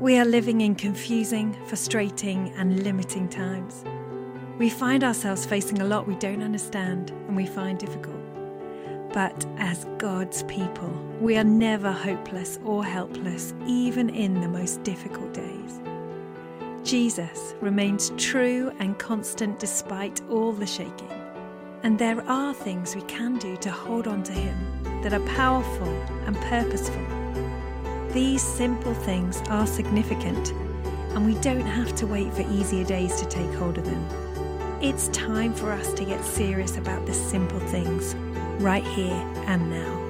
We are living in confusing, frustrating, and limiting times. We find ourselves facing a lot we don't understand and we find difficult. But as God's people, we are never hopeless or helpless, even in the most difficult days. Jesus remains true and constant despite all the shaking. And there are things we can do to hold on to Him that are powerful and purposeful. These simple things are significant, and we don't have to wait for easier days to take hold of them. It's time for us to get serious about the simple things right here and now.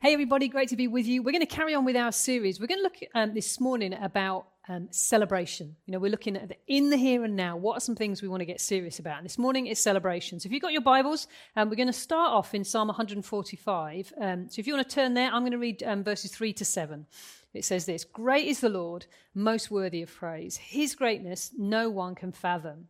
Hey, everybody, great to be with you. We're going to carry on with our series. We're going to look um, this morning about um, celebration. You know, we're looking at the in the here and now. What are some things we want to get serious about? And this morning is celebration. So if you've got your Bibles, um, we're going to start off in Psalm 145. Um, so if you want to turn there, I'm going to read um, verses 3 to 7. It says this Great is the Lord, most worthy of praise. His greatness no one can fathom.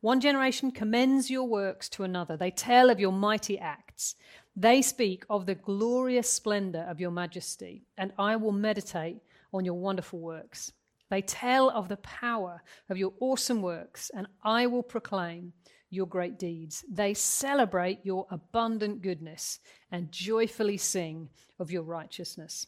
One generation commends your works to another. They tell of your mighty acts. They speak of the glorious splendor of your majesty, and I will meditate on your wonderful works. They tell of the power of your awesome works, and I will proclaim your great deeds. They celebrate your abundant goodness and joyfully sing of your righteousness.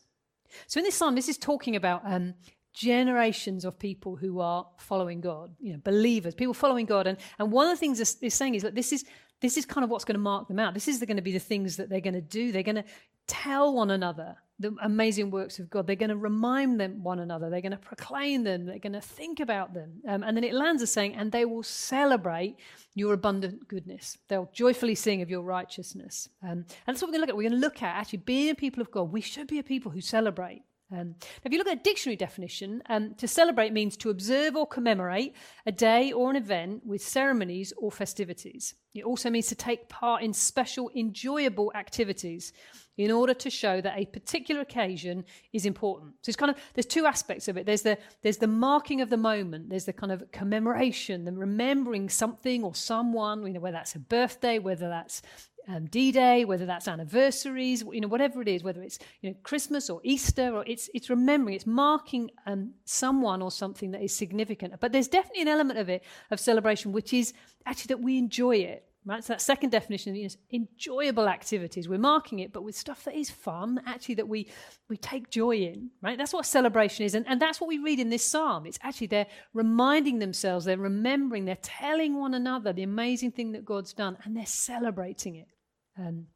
So in this psalm, this is talking about um, generations of people who are following God, you know, believers, people following God. And, and one of the things it's saying is that this is this is kind of what's going to mark them out. This is going to be the things that they're going to do. They're going to tell one another the amazing works of God. They're going to remind them one another. They're going to proclaim them. They're going to think about them. Um, and then it lands as saying, and they will celebrate your abundant goodness. They'll joyfully sing of your righteousness. Um, and that's what we're going to look at. We're going to look at actually being a people of God. We should be a people who celebrate. Um, if you look at a dictionary definition, um, to celebrate means to observe or commemorate a day or an event with ceremonies or festivities. It also means to take part in special, enjoyable activities in order to show that a particular occasion is important. So it's kind of there's two aspects of it. There's the there's the marking of the moment. There's the kind of commemoration, the remembering something or someone. You know, whether that's a birthday, whether that's um, D-Day, whether that's anniversaries, you know, whatever it is, whether it's you know Christmas or Easter, or it's it's remembering, it's marking um, someone or something that is significant. But there's definitely an element of it of celebration, which is actually that we enjoy it. Right, so that second definition is enjoyable activities. We're marking it, but with stuff that is fun, actually that we we take joy in. Right, that's what celebration is, and, and that's what we read in this psalm. It's actually they're reminding themselves, they're remembering, they're telling one another the amazing thing that God's done, and they're celebrating it. Um,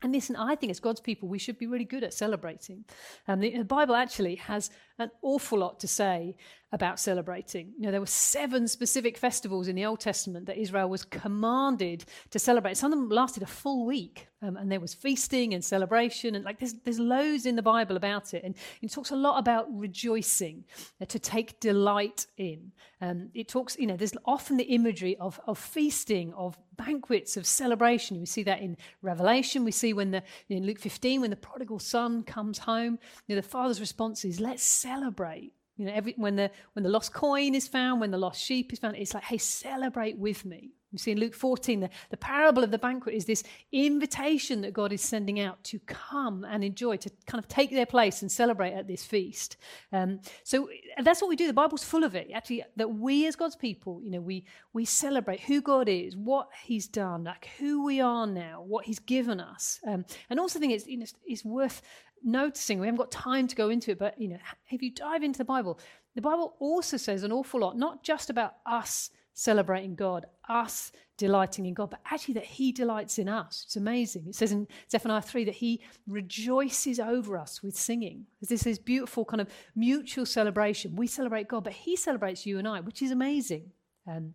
and listen, I think as God's people, we should be really good at celebrating. Um, the, the, Bible actually has an awful lot to say about celebrating. You know, there were seven specific festivals in the Old Testament that Israel was commanded to celebrate. Some of them lasted a full week, um, and there was feasting and celebration, and like there's there's loads in the Bible about it, and it talks a lot about rejoicing, uh, to take delight in. Um, it talks, you know, there's often the imagery of of feasting, of banquets, of celebration. We see that in Revelation. We see when the in Luke 15 when the prodigal son comes home, you know, the father's response is, "Let's celebrate." You know, every, when the when the lost coin is found, when the lost sheep is found, it's like, hey, celebrate with me. You see in Luke 14, the, the parable of the banquet is this invitation that God is sending out to come and enjoy, to kind of take their place and celebrate at this feast. Um, so that's what we do. The Bible's full of it. Actually, that we as God's people, you know, we we celebrate who God is, what He's done, like who we are now, what He's given us. Um, and also, I think it's you know, it's worth noticing. We haven't got time to go into it, but you know, if you dive into the Bible, the Bible also says an awful lot, not just about us celebrating God, us delighting in God, but actually that He delights in us. It's amazing. It says in Zephaniah 3 that He rejoices over us with singing. This is beautiful kind of mutual celebration. We celebrate God, but He celebrates you and I, which is amazing. Um,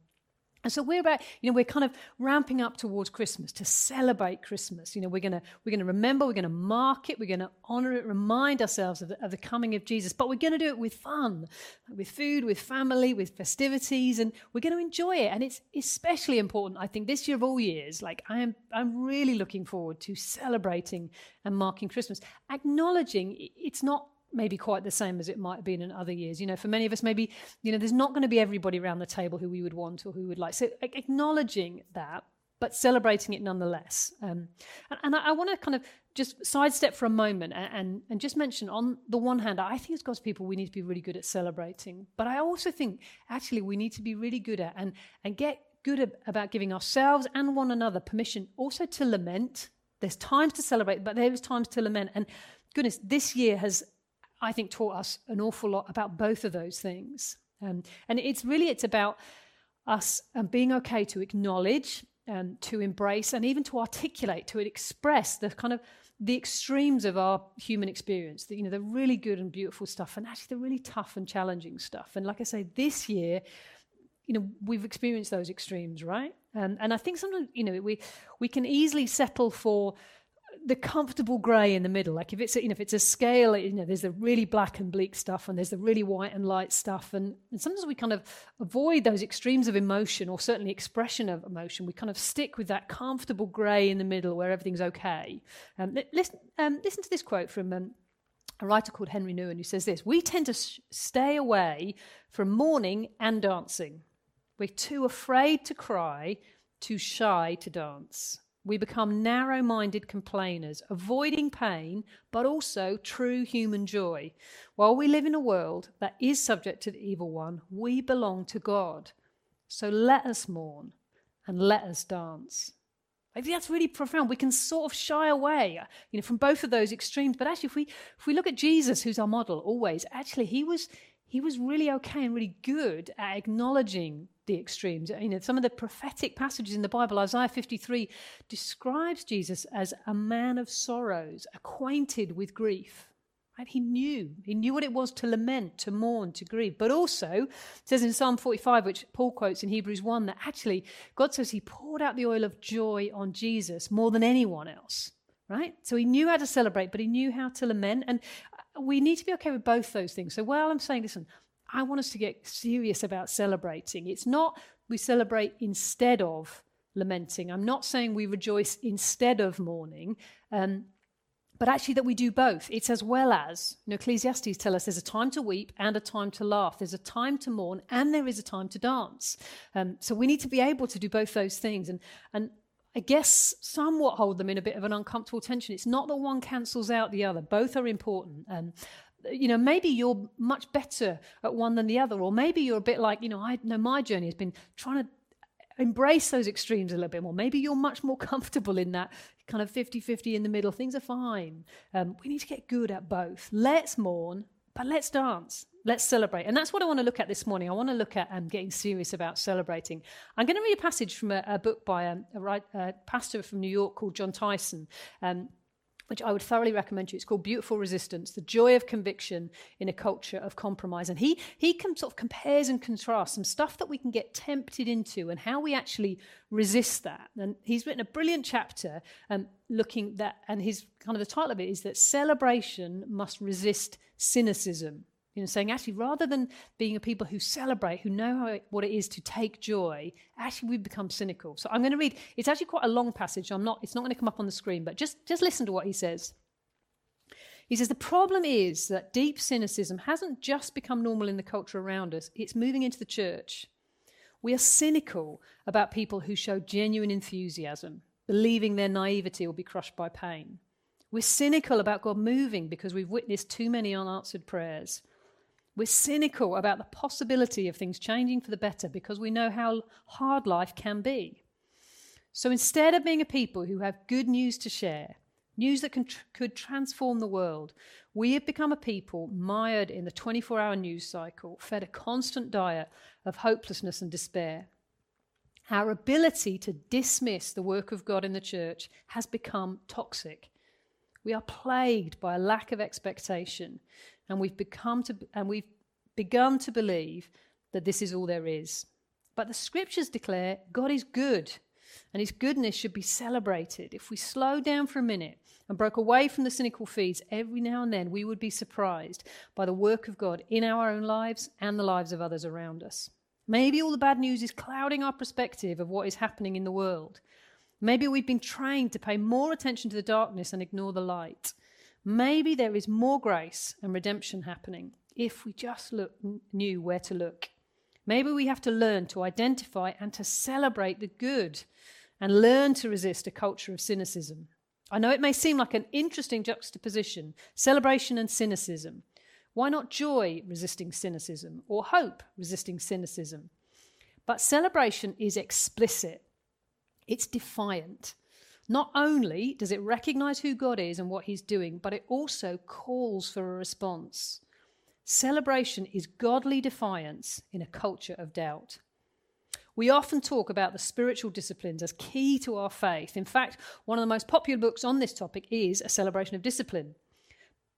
and so we're about, you know, we're kind of ramping up towards Christmas to celebrate Christmas. You know, we're gonna we're gonna remember, we're gonna mark it, we're gonna honor it, remind ourselves of the, of the coming of Jesus. But we're gonna do it with fun, with food, with family, with festivities, and we're gonna enjoy it. And it's especially important, I think, this year of all years. Like I am, I'm really looking forward to celebrating and marking Christmas, acknowledging it's not maybe quite the same as it might have been in other years. You know, for many of us, maybe, you know, there's not going to be everybody around the table who we would want or who would like. So acknowledging that, but celebrating it nonetheless. Um, and, and, I, I want to kind of just sidestep for a moment and, and, and, just mention on the one hand, I think as God's people, we need to be really good at celebrating. But I also think actually we need to be really good at and, and get good at, about giving ourselves and one another permission also to lament. There's times to celebrate, but there's times to lament. And goodness, this year has, I think, taught us an awful lot about both of those things. Um, and it's really, it's about us um, being okay to acknowledge, um, to embrace, and even to articulate, to express the kind of the extremes of our human experience, the, you know, the really good and beautiful stuff, and actually the really tough and challenging stuff. And like I say, this year, you know, we've experienced those extremes, right? And and I think sometimes, you know, we we can easily settle for the comfortable grey in the middle. Like if it's a, you know if it's a scale, you know, there's the really black and bleak stuff, and there's the really white and light stuff, and, and sometimes we kind of avoid those extremes of emotion, or certainly expression of emotion. We kind of stick with that comfortable grey in the middle where everything's okay. Um, listen, um, listen to this quote from. Um, a writer called Henri Nouwen who says this We tend to sh- stay away from mourning and dancing. We're too afraid to cry, too shy to dance. We become narrow minded complainers, avoiding pain, but also true human joy. While we live in a world that is subject to the evil one, we belong to God. So let us mourn and let us dance. I think that's really profound. We can sort of shy away, uh, you know, from both of those extremes. But actually, if we if we look at Jesus, who's our model always, actually, he was he was really okay and really good at acknowledging the extremes. You know, some of the prophetic passages in the Bible, Isaiah 53 describes Jesus as a man of sorrows, acquainted with grief. Right? He knew. He knew what it was to lament, to mourn, to grieve. But also, it says in Psalm 45, which Paul quotes in Hebrews 1, that actually God says he poured out the oil of joy on Jesus more than anyone else. Right? So he knew how to celebrate, but he knew how to lament. And we need to be okay with both those things. So while I'm saying, listen, I want us to get serious about celebrating. It's not we celebrate instead of lamenting. I'm not saying we rejoice instead of mourning, um, but actually that we do both. It's as well as, you know, Ecclesiastes tell us there's a time to weep and a time to laugh. There's a time to mourn and there is a time to dance. Um, so we need to be able to do both those things. And, and I guess, somewhat hold them in a bit of an uncomfortable tension. It's not that one cancels out the other, both are important. Um, you know, maybe you're much better at one than the other, or maybe you're a bit like, you know, I know my journey has been trying to embrace those extremes a little bit more. Maybe you're much more comfortable in that kind of 50 50 in the middle. Things are fine. Um, we need to get good at both. Let's mourn, but let's dance. Let's celebrate. And that's what I want to look at this morning. I want to look at um, getting serious about celebrating. I'm going to read a passage from a, a book by a, a, a, pastor from New York called Jon Tyson. Um, which I would thoroughly recommend to you. It's called Beautiful Resistance, the joy of conviction in a culture of compromise. And he, he can sort of compares and contrasts some stuff that we can get tempted into and how we actually resist that. And he's written a brilliant chapter um, looking that, and his kind of the title of it is that celebration must resist cynicism. You know, saying actually, rather than being a people who celebrate, who know it, what it is to take joy, actually we become cynical. So I'm going to read. It's actually quite a long passage. I'm not. It's not going to come up on the screen, but just just listen to what he says. He says the problem is that deep cynicism hasn't just become normal in the culture around us; it's moving into the church. We are cynical about people who show genuine enthusiasm, believing their naivety will be crushed by pain. We're cynical about God moving because we've witnessed too many unanswered prayers. We're cynical about the possibility of things changing for the better because we know how hard life can be. So instead of being a people who have good news to share, news that can, could transform the world, we have become a people mired in the 24 hour news cycle, fed a constant diet of hopelessness and despair. Our ability to dismiss the work of God in the church has become toxic. We are plagued by a lack of expectation and we've become to and we've begun to believe that this is all there is. But the scriptures declare God is good and his goodness should be celebrated. If we slow down for a minute and broke away from the cynical feeds every now and then, we would be surprised by the work of God in our own lives and the lives of others around us. Maybe all the bad news is clouding our perspective of what is happening in the world. Maybe we've been trained to pay more attention to the darkness and ignore the light. Maybe there is more grace and redemption happening if we just look, knew where to look. Maybe we have to learn to identify and to celebrate the good and learn to resist a culture of cynicism. I know it may seem like an interesting juxtaposition celebration and cynicism. Why not joy resisting cynicism or hope resisting cynicism? But celebration is explicit, it's defiant. Not only does it recognize who God is and what He's doing, but it also calls for a response. Celebration is godly defiance in a culture of doubt. We often talk about the spiritual disciplines as key to our faith. In fact, one of the most popular books on this topic is A Celebration of Discipline.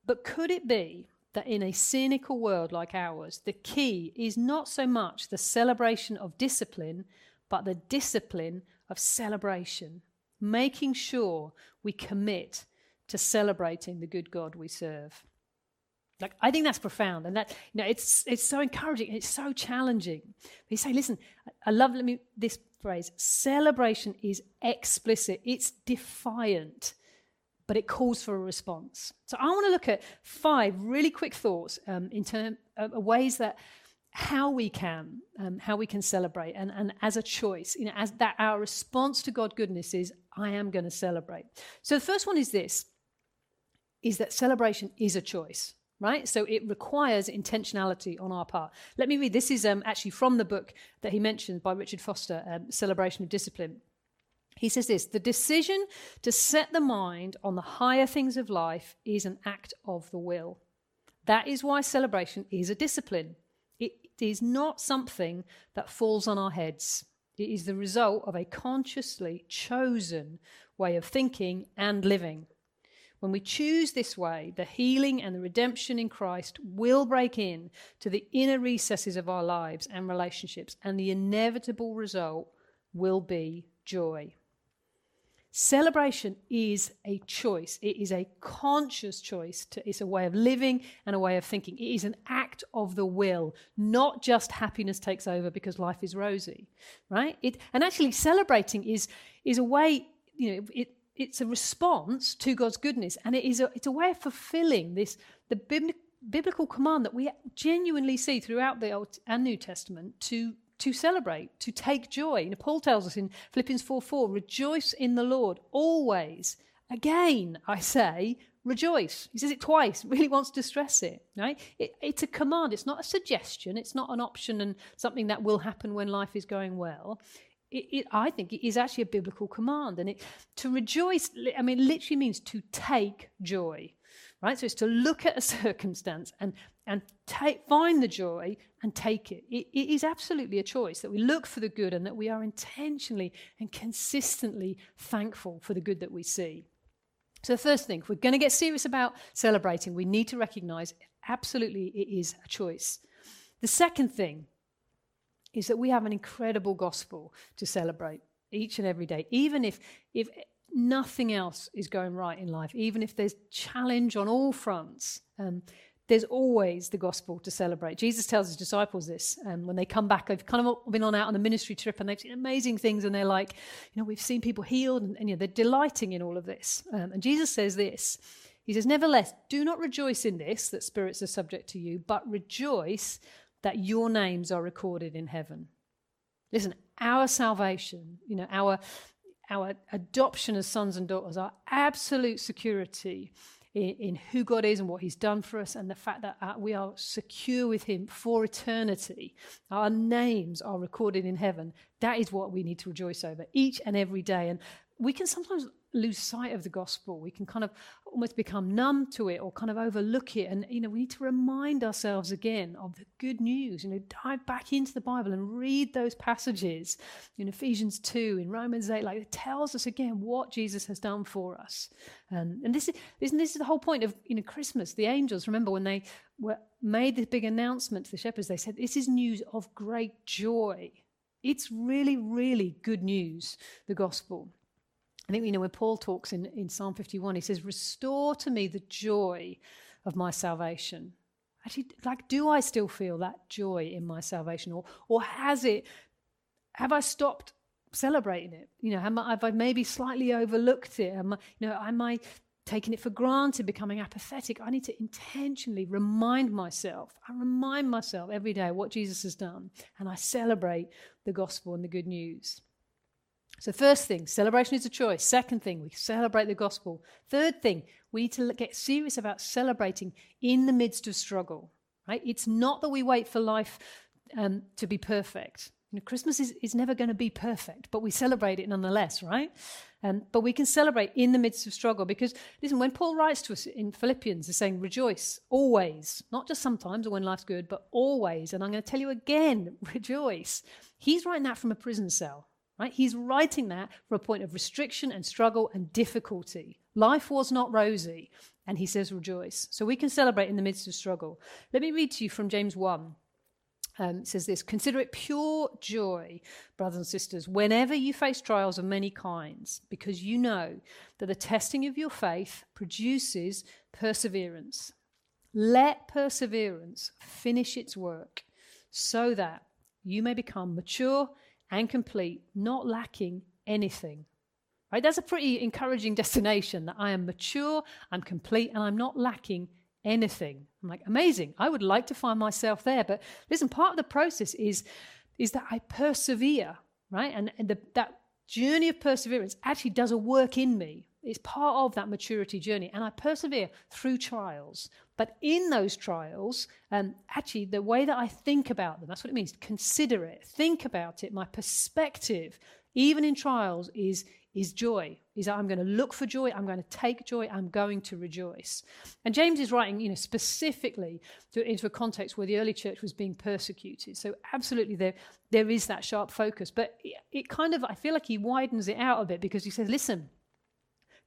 But could it be that in a cynical world like ours, the key is not so much the celebration of discipline, but the discipline of celebration, making sure we commit to celebrating the good God we serve. Like I think that's profound, and that you know it's it's so encouraging. And it's so challenging. But you say, listen, I love let me, this phrase. Celebration is explicit. It's defiant but it calls for a response. So I want to look at five really quick thoughts um, in terms of ways that how we can um, how we can celebrate and, and as a choice you know as that our response to god goodness is i am going to celebrate so the first one is this is that celebration is a choice right so it requires intentionality on our part let me read this is um, actually from the book that he mentioned by richard foster um, celebration of discipline he says this the decision to set the mind on the higher things of life is an act of the will. That is why celebration is a discipline. It is not something that falls on our heads. It is the result of a consciously chosen way of thinking and living. When we choose this way, the healing and the redemption in Christ will break in to the inner recesses of our lives and relationships, and the inevitable result will be joy. Celebration is a choice. It is a conscious choice. To, it's a way of living and a way of thinking. It is an act of the will, not just happiness takes over because life is rosy, right? It, and actually, celebrating is, is a way, you know, it, it's a response to God's goodness, and it is a, it's a way of fulfilling this, the biblical command that we genuinely see throughout the Old and New Testament to to celebrate, to take joy. You know, Paul tells us in Philippians 4 4, rejoice in the Lord always. Again, I say, rejoice. He says it twice, really wants to stress it. Right? It, it's a command, it's not a suggestion, it's not an option and something that will happen when life is going well. It, it, I think it is actually a biblical command. And it, to rejoice, I mean, literally means to take joy right? So it's to look at a circumstance and, and find the joy and take it. it. It is absolutely a choice that we look for the good and that we are intentionally and consistently thankful for the good that we see. So, the first thing, if we're going to get serious about celebrating, we need to recognize absolutely it is a choice. The second thing is that we have an incredible gospel to celebrate each and every day, even if, if nothing else is going right in life, even if there's challenge on all fronts, um, there's always the gospel to celebrate. Jesus tells his disciples this um, when they come back. They've kind of been on out on a ministry trip and they've seen amazing things, and they're like, you know, we've seen people healed, and, and you know, they're delighting in all of this. Um, and Jesus says this. He says, Nevertheless, do not rejoice in this, that spirits are subject to you, but rejoice that your names are recorded in heaven. Listen, our salvation, you know, our our adoption as sons and daughters, our absolute security in, in, who God is and what He's done for us, and the fact that uh, we are secure with Him for eternity. Our names are recorded in heaven. That is what we need to rejoice over each and every day. And we can sometimes lose sight of the gospel. We can kind of almost become numb to it or kind of overlook it. And, you know, we need to remind ourselves again of the good news. You know, dive back into the Bible and read those passages in Ephesians 2, in Romans 8. Like, it tells us again what Jesus has done for us. Um, and this is, this, this is the whole point of, you know, Christmas. The angels, remember when they were made this big announcement to the shepherds, they said, This is news of great joy. It's really, really good news, the gospel. I think, you know, when Paul talks in, in Psalm 51, he says, Restore to me the joy of my salvation. Actually, like, do I still feel that joy in my salvation? Or, or has it, have I stopped celebrating it? You know, have I, have I maybe slightly overlooked it? Am I, you know, am I taking it for granted, becoming apathetic? I need to intentionally remind myself. I remind myself every day what Jesus has done, and I celebrate the gospel and the good news. So, first thing, celebration is a choice. Second thing, we celebrate the gospel. Third thing, we need to get serious about celebrating in the midst of struggle. Right? It's not that we wait for life um, to be perfect. You know, Christmas is, is never going to be perfect, but we celebrate it nonetheless, right? Um, but we can celebrate in the midst of struggle because, listen, when Paul writes to us in Philippians, he's saying, rejoice always, not just sometimes or when life's good, but always. And I'm going to tell you again, rejoice. He's writing that from a prison cell, right? He's writing that from a point of restriction and struggle and difficulty. Life was not rosy, and he says, rejoice. So we can celebrate in the midst of struggle. Let me read to you from James 1 um, says this Consider it pure joy, brothers and sisters, whenever you face trials of many kinds, because you know that the testing of your faith produces perseverance. Let perseverance finish its work so that you may become mature and complete, not lacking anything. Right? That's a pretty encouraging destination that I am mature, I'm complete, and I'm not lacking anything. I'm like, amazing. I would like to find myself there. But listen, part of the process is, is that I persevere, right? And, and the, that journey of perseverance actually does a work in me. It's part of that maturity journey. And I persevere through trials. But in those trials, um, actually, the way that I think about them, that's what it means consider it, think about it. My perspective, even in trials, is, is joy. Is that I'm going to look for joy, I'm going to take joy, I'm going to rejoice. And James is writing, you know, specifically to, into a context where the early church was being persecuted. So absolutely there there is that sharp focus. But it, it kind of I feel like he widens it out a bit because he says, listen,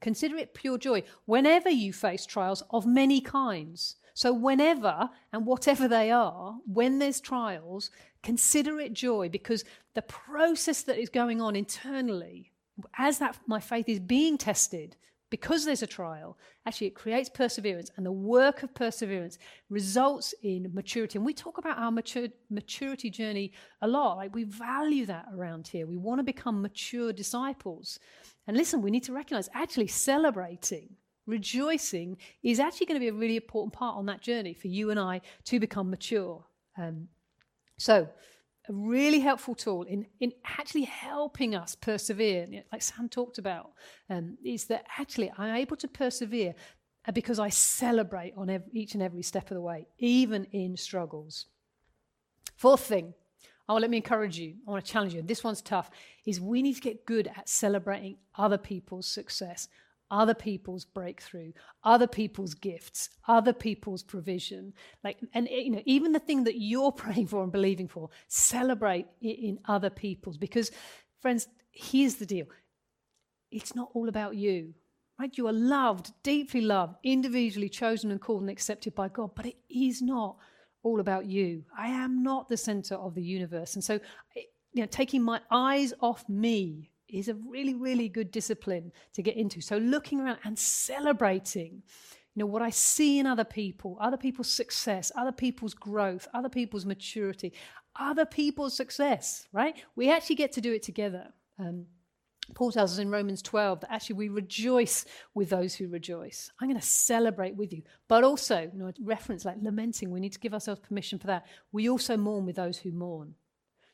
consider it pure joy whenever you face trials of many kinds. So, whenever and whatever they are, when there's trials, consider it joy because the process that is going on internally as that my faith is being tested because there's a trial actually it creates perseverance and the work of perseverance results in maturity. And we talk about our mature, maturity journey a lot like we value that around here. We want to become mature disciples. And listen we need to recognize actually celebrating rejoicing is actually going to be a really important part on that journey for you and i to become mature. Um, so a really helpful tool in, in actually helping us persevere, like Sam talked about, um, is that actually I'm able to persevere uh, because I celebrate on each and every step of the way, even in struggles. Fourth thing, I oh, let me encourage you, I want to challenge you, this one's tough, is we need to get good at celebrating other people's success other people's breakthrough, other people's gifts, other people's provision. Like, and eh, you know, even the thing that you're praying for and believing for, celebrate it in other people's. Because, friends, here's the deal: it's not all about you. Right? You are loved, deeply loved, individually chosen and called and accepted by God, but it is not all about you. I am not the center of the universe. And so, eh, you know, taking my eyes off me is a really, really good discipline to get into. So looking around and celebrating, you know, what I see in other people, other people's success, other people's growth, other people's maturity, other people's success, right? We actually get to do it together. Um, Paul tells us in Romans 12 that actually we rejoice with those who rejoice. I'm going to celebrate with you. But also, you know, reference like lamenting, we need to give ourselves permission for that. We also mourn with those who mourn,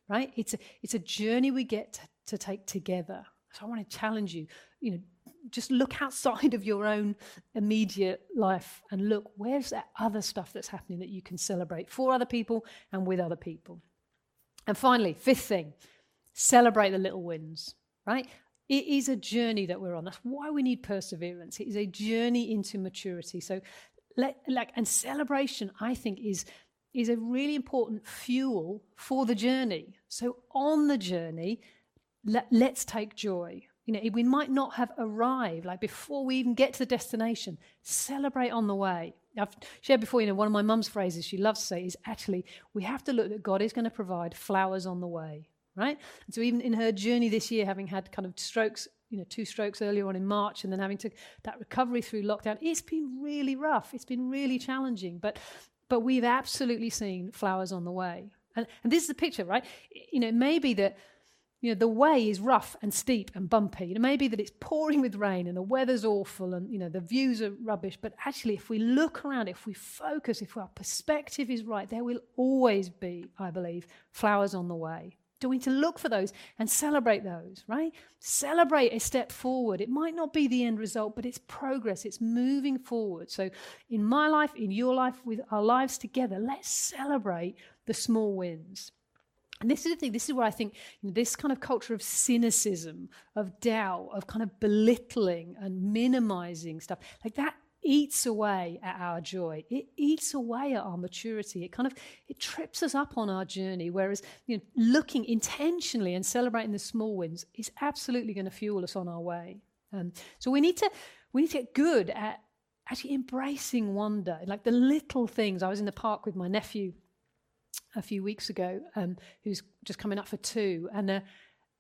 right? It's a, it's a journey we get to to take together. So I want to challenge you, you know, just look outside of your own immediate life and look where's that other stuff that's happening that you can celebrate for other people and with other people. And finally, fifth thing, celebrate the little wins, right? It is a journey that we're on. That's why we need perseverance. It is a journey into maturity. So let, like and celebration, I think, is is a really important fuel for the journey. So on the journey, let, let's take joy. You know, we might not have arrived, like before we even get to the destination, celebrate on the way. I've shared before, you know, one of my mum's phrases she loves to say is actually, we have to look that God is going to provide flowers on the way, right? And so even in her journey this year, having had kind of strokes, you know, two strokes earlier on in March and then having to, that recovery through lockdown, it's been really rough. It's been really challenging, but, but we've absolutely seen flowers on the way. And, and this is the picture, right? You know, maybe that you know, the way is rough and steep and bumpy. It may be that it's pouring with rain and the weather's awful and, you know, the views are rubbish. But actually, if we look around, if we focus, if our perspective is right, there will always be, I believe, flowers on the way. Do we need to look for those and celebrate those, right? Celebrate a step forward. It might not be the end result, but it's progress. It's moving forward. So, in my life, in your life, with our lives together, let's celebrate the small wins. And this is the thing, this is where I think you know, this kind of culture of cynicism, of doubt, of kind of belittling and minimizing stuff, like that eats away at our joy. It eats away at our maturity. It kind of it trips us up on our journey. Whereas you know, looking intentionally and celebrating the small wins is absolutely going to fuel us on our way. Um, so we need to we need to get good at actually embracing wonder, like the little things. I was in the park with my nephew a few weeks ago, um, who's just coming up for two, and. Uh,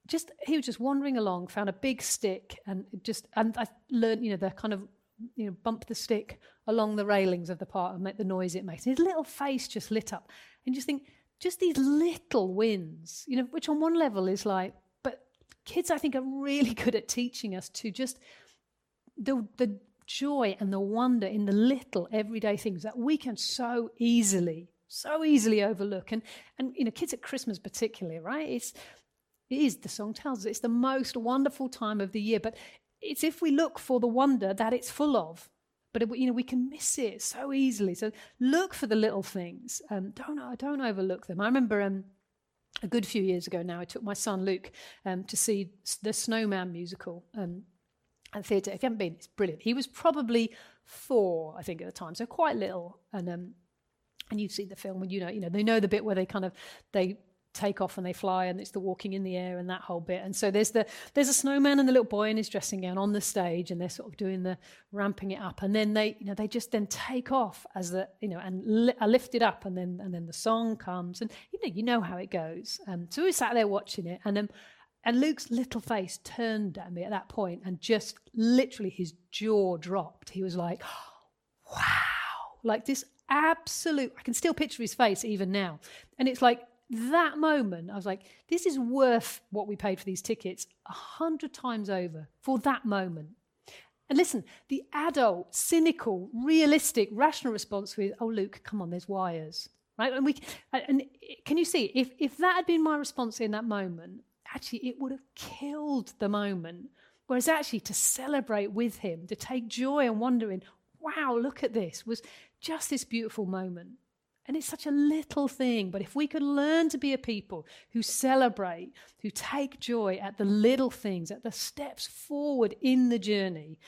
just he was just wandering along, found a big stick, and just and I learned, you know, the kind of you know, bump the stick along the railings of the park and make the noise it makes. His little face just lit up. And just think, just these little wins, you know, which on one level is like, but kids, I think, are really good at teaching us to just the, the joy and the wonder in the little everyday things that we can so easily, so easily overlook. And, and you know, kids at Christmas particularly, right? It's, it is, the song tells us, it's the most wonderful time of the year. But it's if we look for the wonder that it's full of. But you know we can miss it so easily. So look for the little things. Um, don't don't overlook them. I remember um, a good few years ago now. I took my son Luke um, to see the Snowman musical um, at theatre. If you haven't been, it's brilliant. He was probably four, I think, at the time, so quite little. And um, and you see the film, and you know, you know, they know the bit where they kind of they take off and they fly and it's the walking in the air and that whole bit. And so there's the there's a snowman and the little boy in his dressing gown on the stage and they're sort of doing the ramping it up. And then they you know they just then take off as the you know and li- are lifted up and then and then the song comes. And you know you know how it goes. Um, so we sat there watching it and um and Luke's little face turned at me at that point and just literally his jaw dropped. He was like wow. Like this absolute I can still picture his face even now. And it's like that moment, I was like, this is worth what we paid for these tickets a hundred times over for that moment. And listen, the adult, cynical, realistic, rational response was, oh, Luke, come on, there's wires. Right? And we and can you see if if that had been my response in that moment, actually it would have killed the moment. Whereas actually to celebrate with him, to take joy and wonder in, wow, look at this, was just this beautiful moment. And it's such a little thing, but if we could learn to be a people who celebrate, who take joy at the little things, at the steps forward in the journey,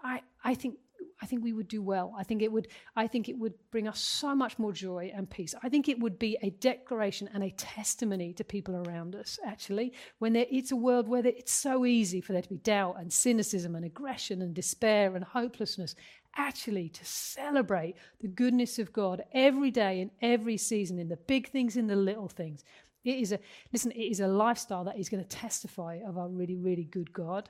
I, I think I think we would do well. I think it would I think it would bring us so much more joy and peace. I think it would be a declaration and a testimony to people around us, actually, when there, it's a world where it's so easy for there to be doubt and cynicism and aggression and despair and hopelessness actually to celebrate the goodness of God every day in every season, in the big things, in the little things. It is a listen, it is a lifestyle that is going to testify of our really, really good God.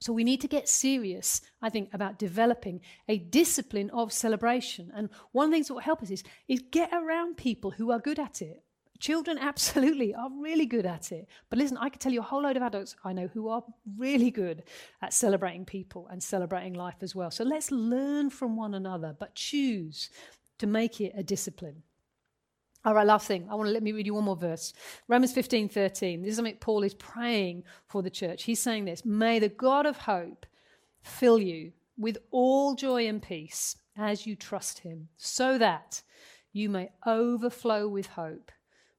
So we need to get serious, I think, about developing a discipline of celebration. And one of the things that will help us is, is get around people who are good at it. Children absolutely are really good at it. But listen, I can tell you a whole load of adults I know who are really good at celebrating people and celebrating life as well. So let's learn from one another, but choose to make it a discipline. All right, last thing. I want to let me read you one more verse. Romans 15, 13. This is something Paul is praying for the church. He's saying this May the God of hope fill you with all joy and peace as you trust him, so that you may overflow with hope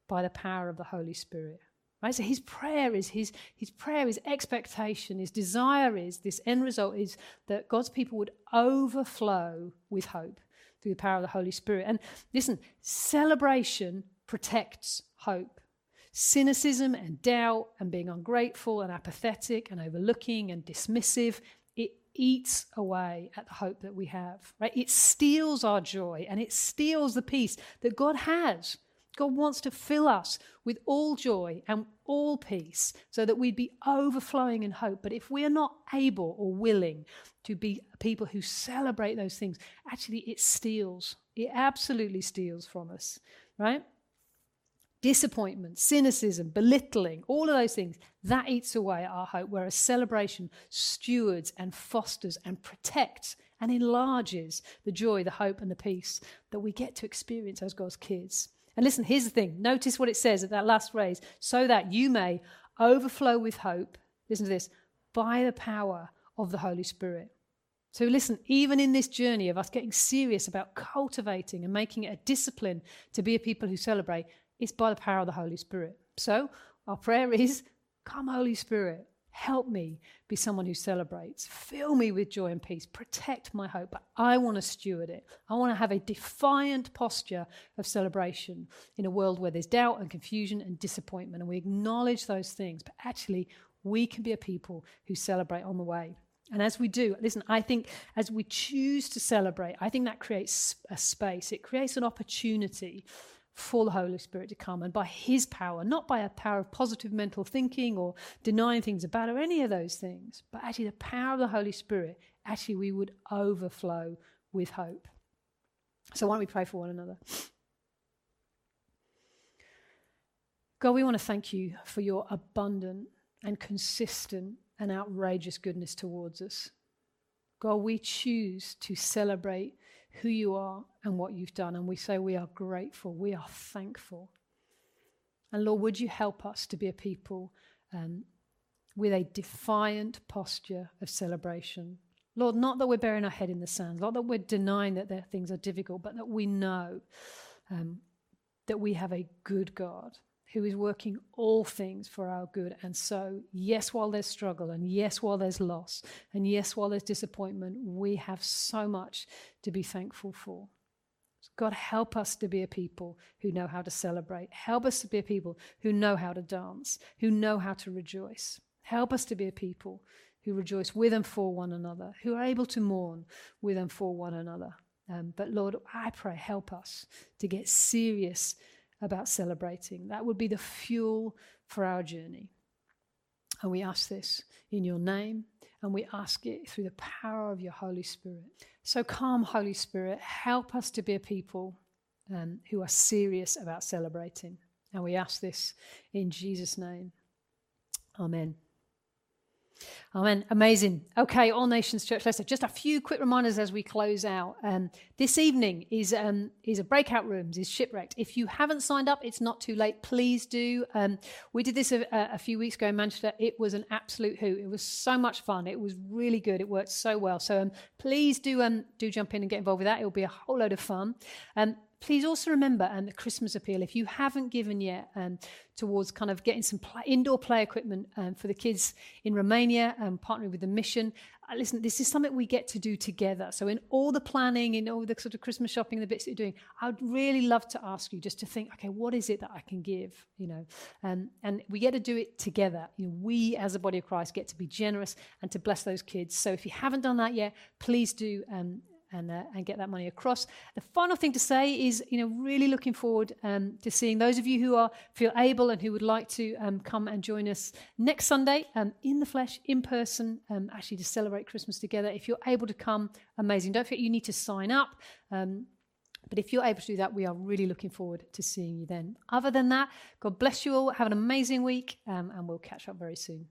by the power of the Holy Spirit. Right? So his prayer is his, his prayer, his expectation, his desire is this end result is that God's people would overflow with hope through the power of the Holy Spirit. And listen, celebration protects hope. Cynicism and doubt and being ungrateful and apathetic and overlooking and dismissive, it eats away at the hope that we have. Right? It steals our joy and it steals the peace that God has God wants to fill us with all joy and all peace so that we'd be overflowing in hope. But if we are not able or willing to be people who celebrate those things, actually it steals. It absolutely steals from us, right? Disappointment, cynicism, belittling, all of those things, that eats away at our hope, whereas celebration stewards and fosters and protects and enlarges the joy, the hope, and the peace that we get to experience as God's kids. And listen, here's the thing. Notice what it says at that last phrase so that you may overflow with hope. Listen to this by the power of the Holy Spirit. So, listen, even in this journey of us getting serious about cultivating and making it a discipline to be a people who celebrate, it's by the power of the Holy Spirit. So, our prayer is come, Holy Spirit, help me be someone who celebrates. Fill me with joy and peace. Protect my hope. But I want to steward it. I want to have a defiant posture of celebration in a world where there's doubt and confusion and disappointment. And we acknowledge those things. But actually, we can be a people who celebrate on the way. And as we do, listen, I think as we choose to celebrate, I think that creates a space. It creates an opportunity for the Holy Spirit to come and by His power, not by a power of positive mental thinking or denying things about or any of those things, but actually the power of the Holy Spirit, actually we would overflow with hope. So why don't we pray for one another? God, we want to thank you for your abundant and consistent and outrageous goodness towards us. God, we choose to celebrate who you are and what you've done. And we say we are grateful, we are thankful. And Lord, would you help us to be a people um, with a defiant posture of celebration? Lord, not that we're burying our head in the sand, not that we're denying that things are difficult, but that we know um, that we have a good God who is working all things for our good. And so, yes, while there's struggle, and yes, while there's loss, and yes, while there's disappointment, we have so much to be thankful for. God, help us to be a people who know how to celebrate. Help us to be a people who know how to dance, who know how to rejoice. Help us to be a people who rejoice with and for one another, who are able to mourn with and for one another. Um, but Lord, I pray, help us to get serious about celebrating. That would be the fuel for our journey. And we ask this in your name, and we ask it through the power of your Holy Spirit. So, come, Holy Spirit, help us to be a people um, who are serious about celebrating. And we ask this in Jesus' name. Amen. Amen. Amazing. Okay, All Nations Church Leicester. Just a few quick reminders as we close out. Um, this evening is um, is a breakout rooms, is shipwrecked. If you haven't signed up, it's not too late. Please do. Um, we did this a, a, few weeks ago in Manchester. It was an absolute hoot. It was so much fun. It was really good. It worked so well. So um, please do um, do jump in and get involved with that. It will be a whole load of fun. Please also remember um, the Christmas appeal. If you haven't given yet um, towards kind of getting some play, indoor play equipment um, for the kids in Romania, um, partnering with the mission, uh, listen, this is something we get to do together. So, in all the planning, in all the sort of Christmas shopping, the bits that you're doing, I would really love to ask you just to think, okay, what is it that I can give? You know, um, and we get to do it together. You know, we as a body of Christ get to be generous and to bless those kids. So, if you haven't done that yet, please do um, and, uh, and get that money across. The final thing to say is, you know, really looking forward um, to seeing those of you who are feel able and who would like to um, come and join us next Sunday um, in the flesh, in person, um, actually to celebrate Christmas together. If you're able to come, amazing. Don't forget you need to sign up. Um, but if you're able to do that, we are really looking forward to seeing you then. Other than that, God bless you all. Have an amazing week, um, and we'll catch up very soon.